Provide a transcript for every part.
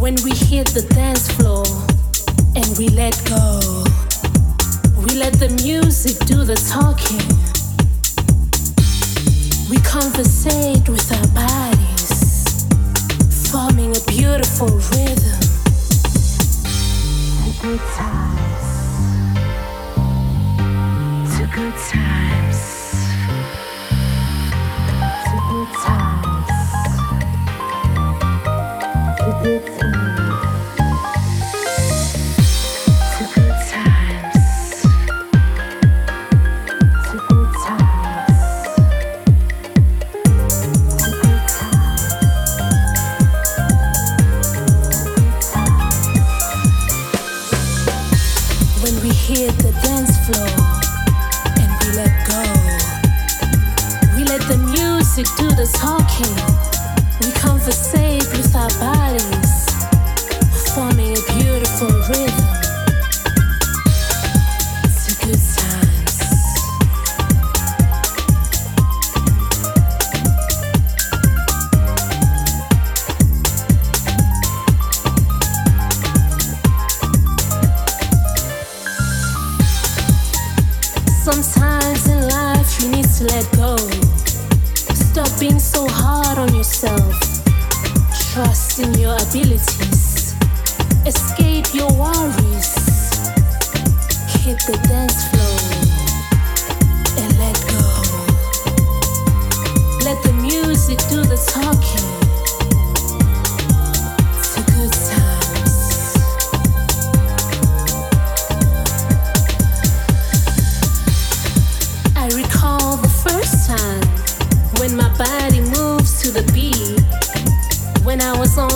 When we hit the dance floor and we let go, we let the music do the talking. We conversate with our bodies, forming a beautiful rhythm. Good times. To good times.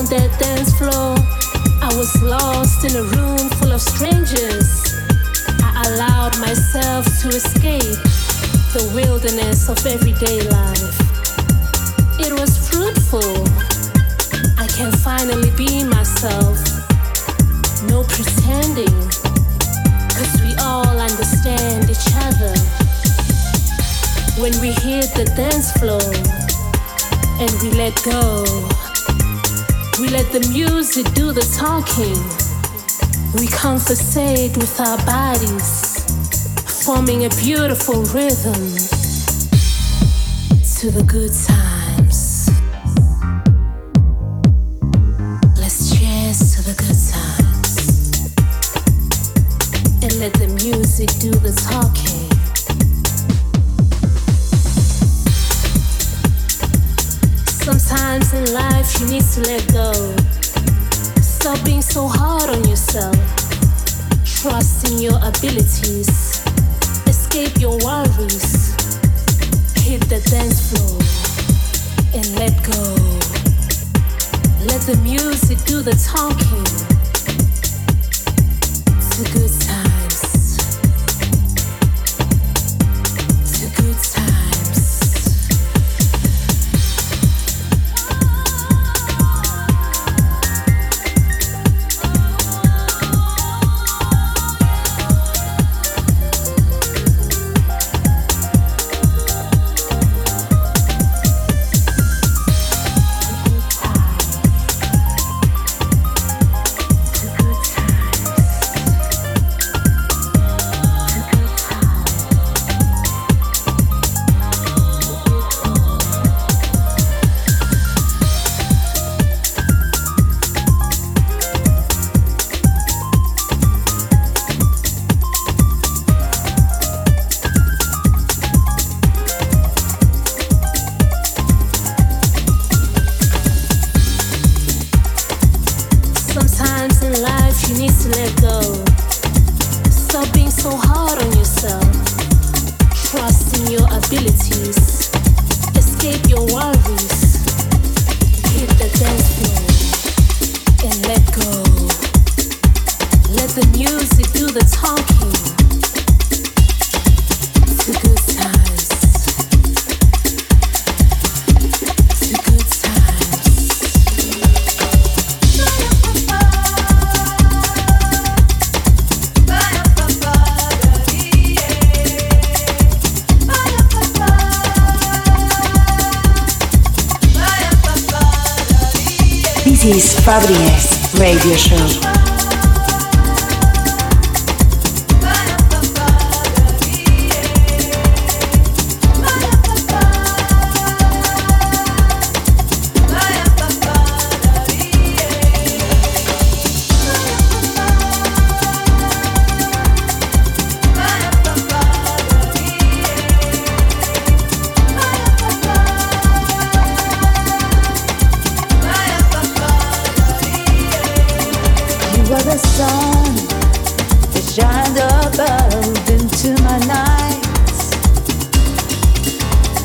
That dance floor, I was lost in a room full of strangers. I allowed myself to escape the wilderness of everyday life. It was fruitful. I can finally be myself. No pretending, we all understand each other when we hit the dance floor and we let go. Let the music do the talking. We conversate with our bodies, forming a beautiful rhythm to the good times. Let's cheers to the good times and let the music do the talking. Sometimes in life you need to let go. In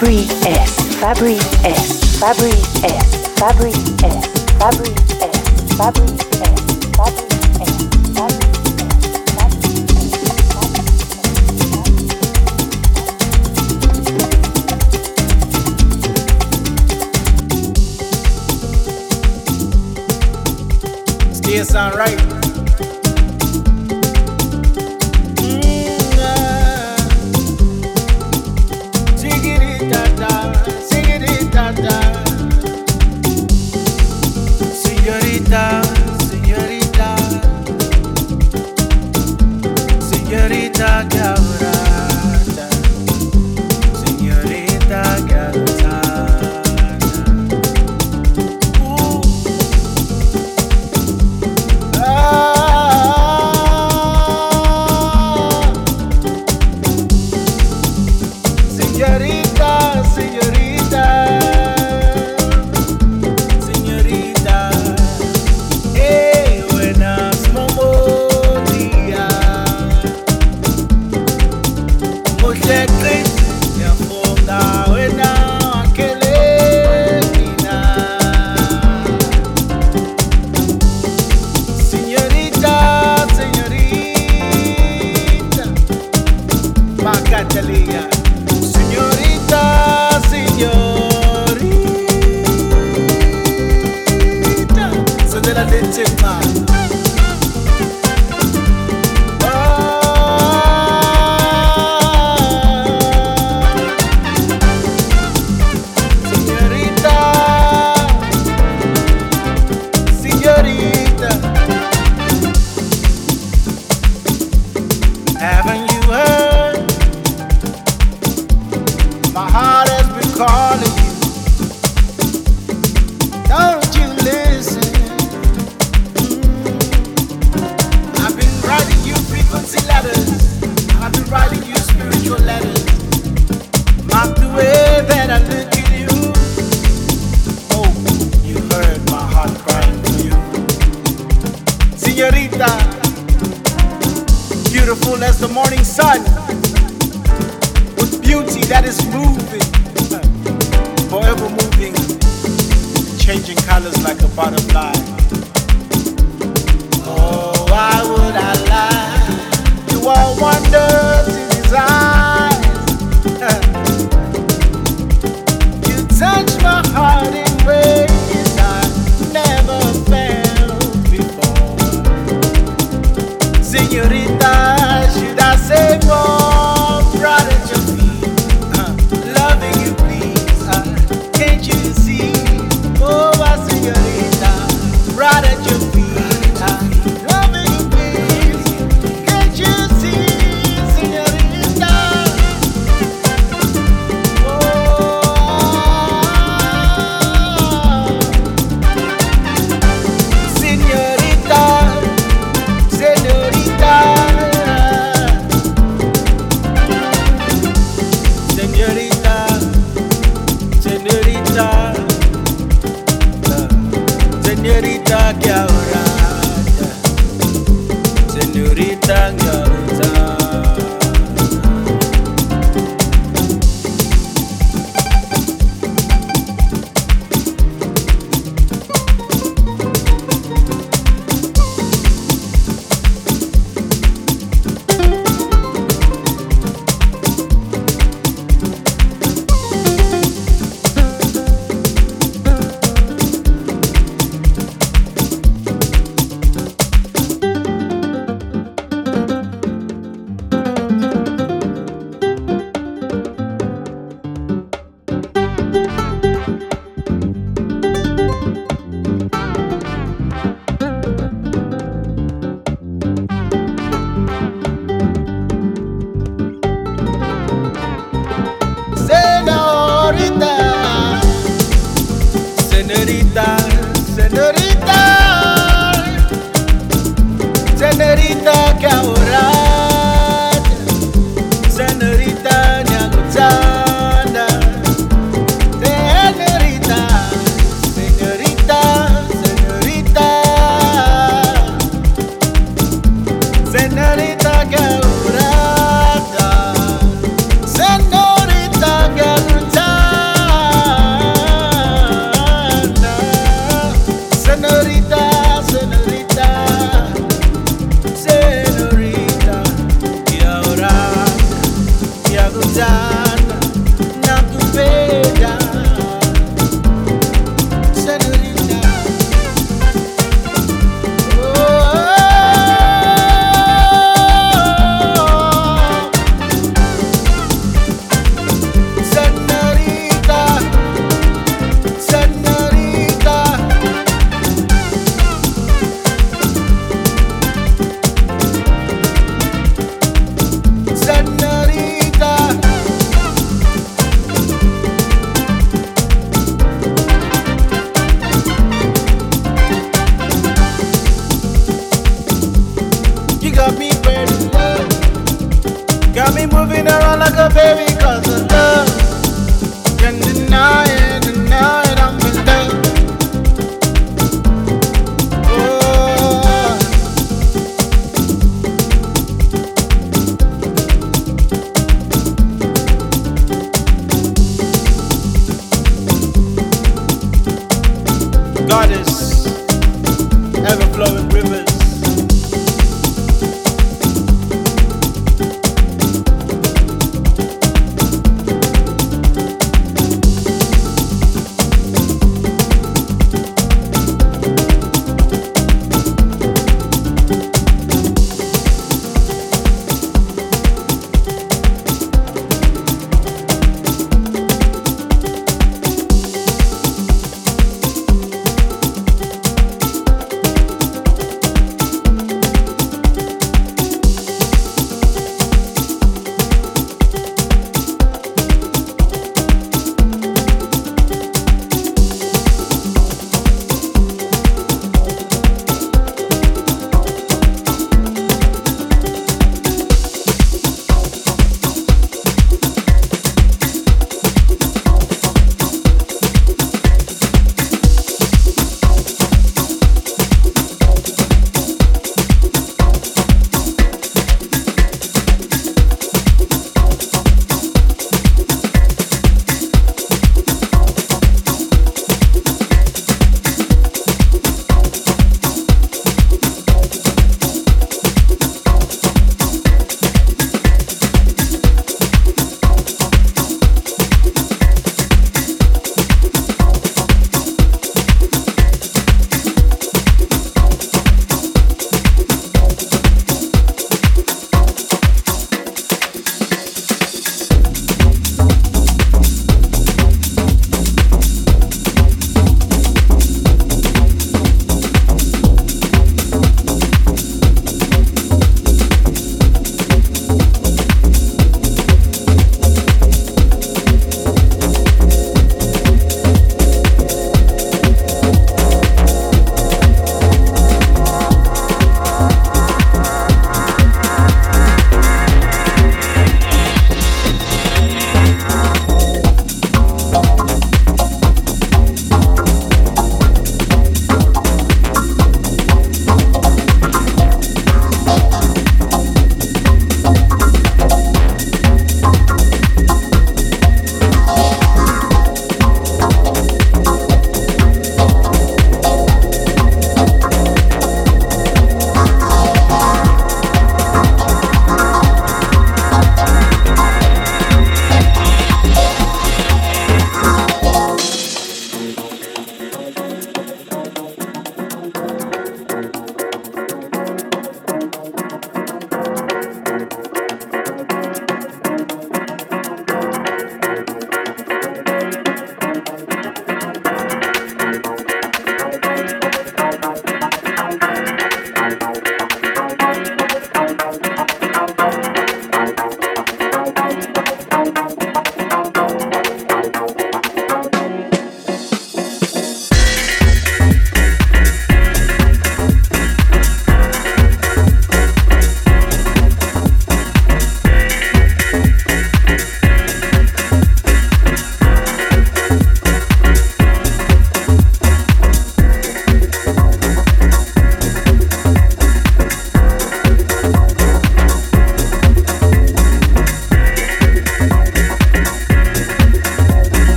mix, Fabri S. Fabri S. Fabri S. Fabri S. Fabri S. Fabri S. Fabri Still sound right.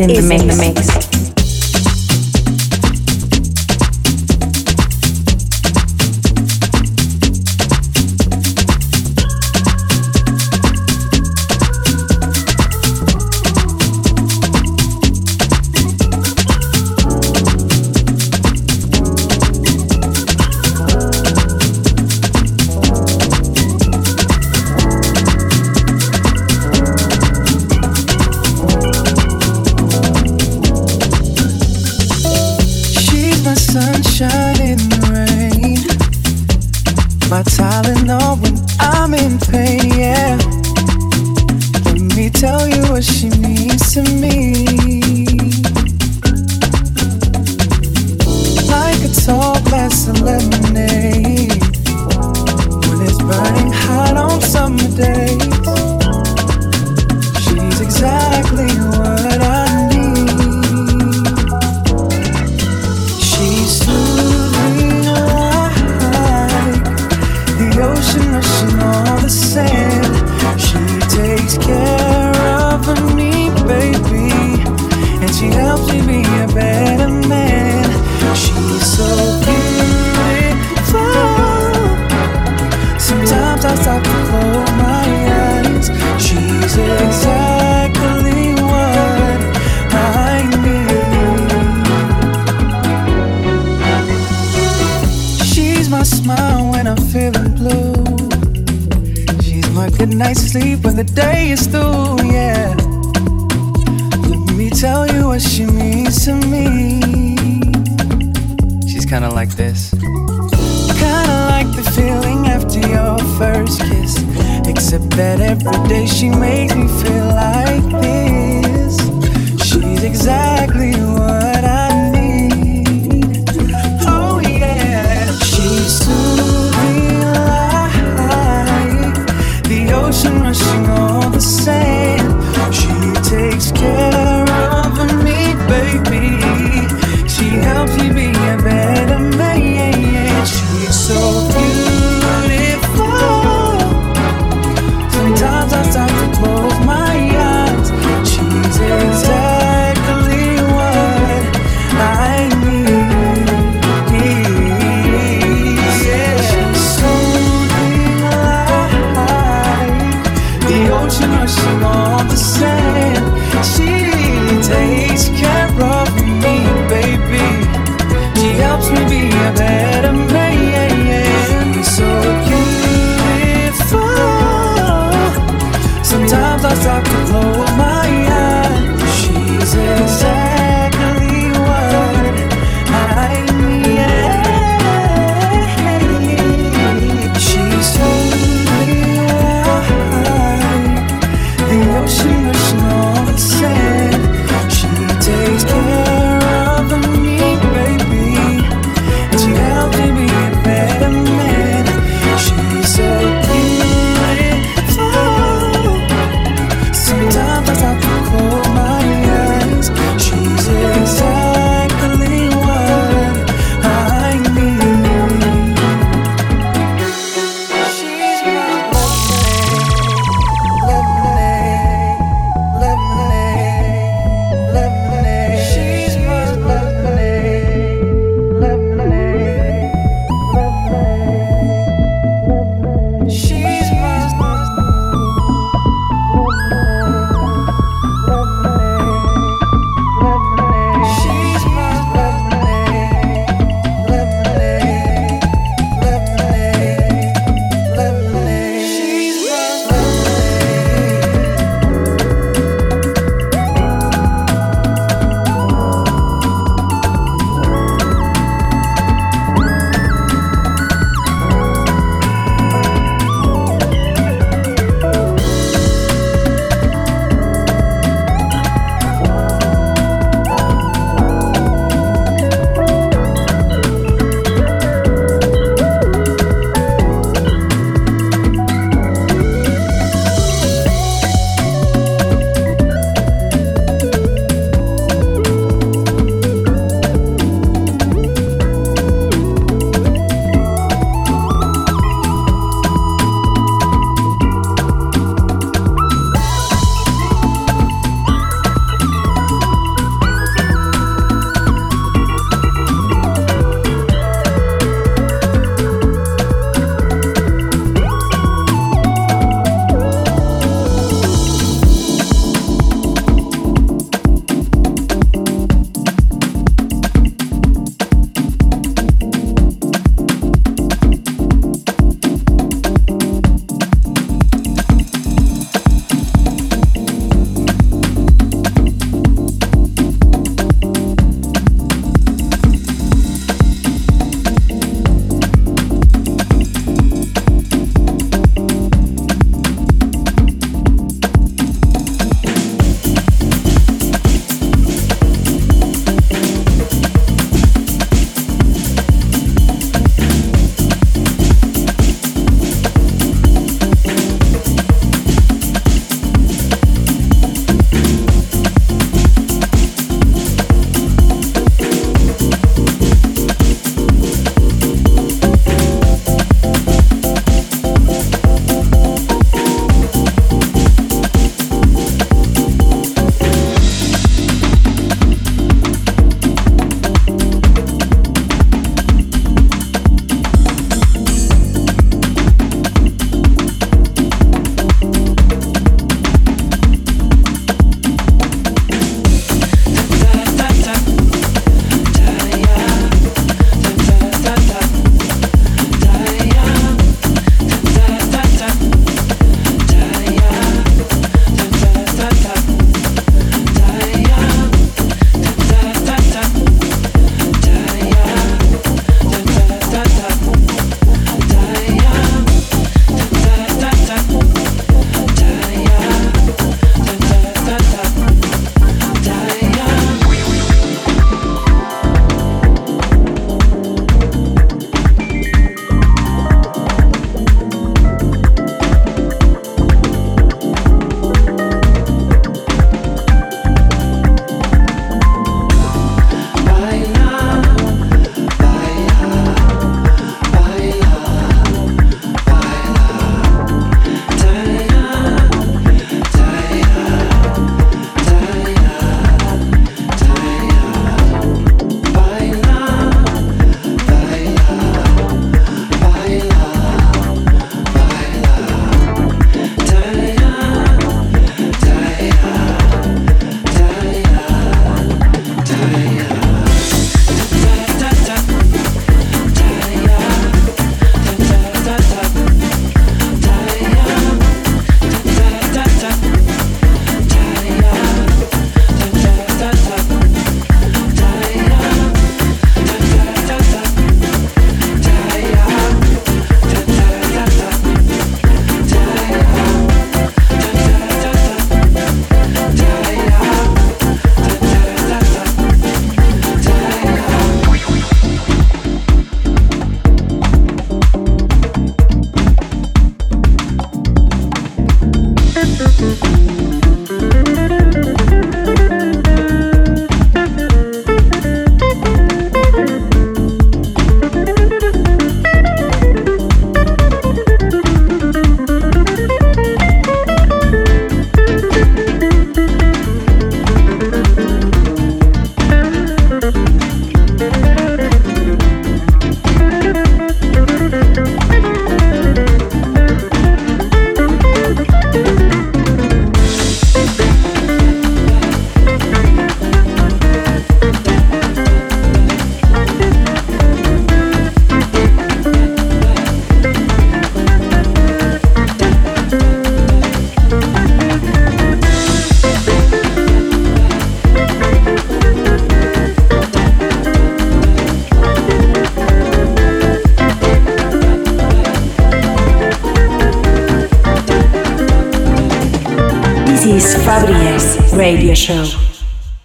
In the mix.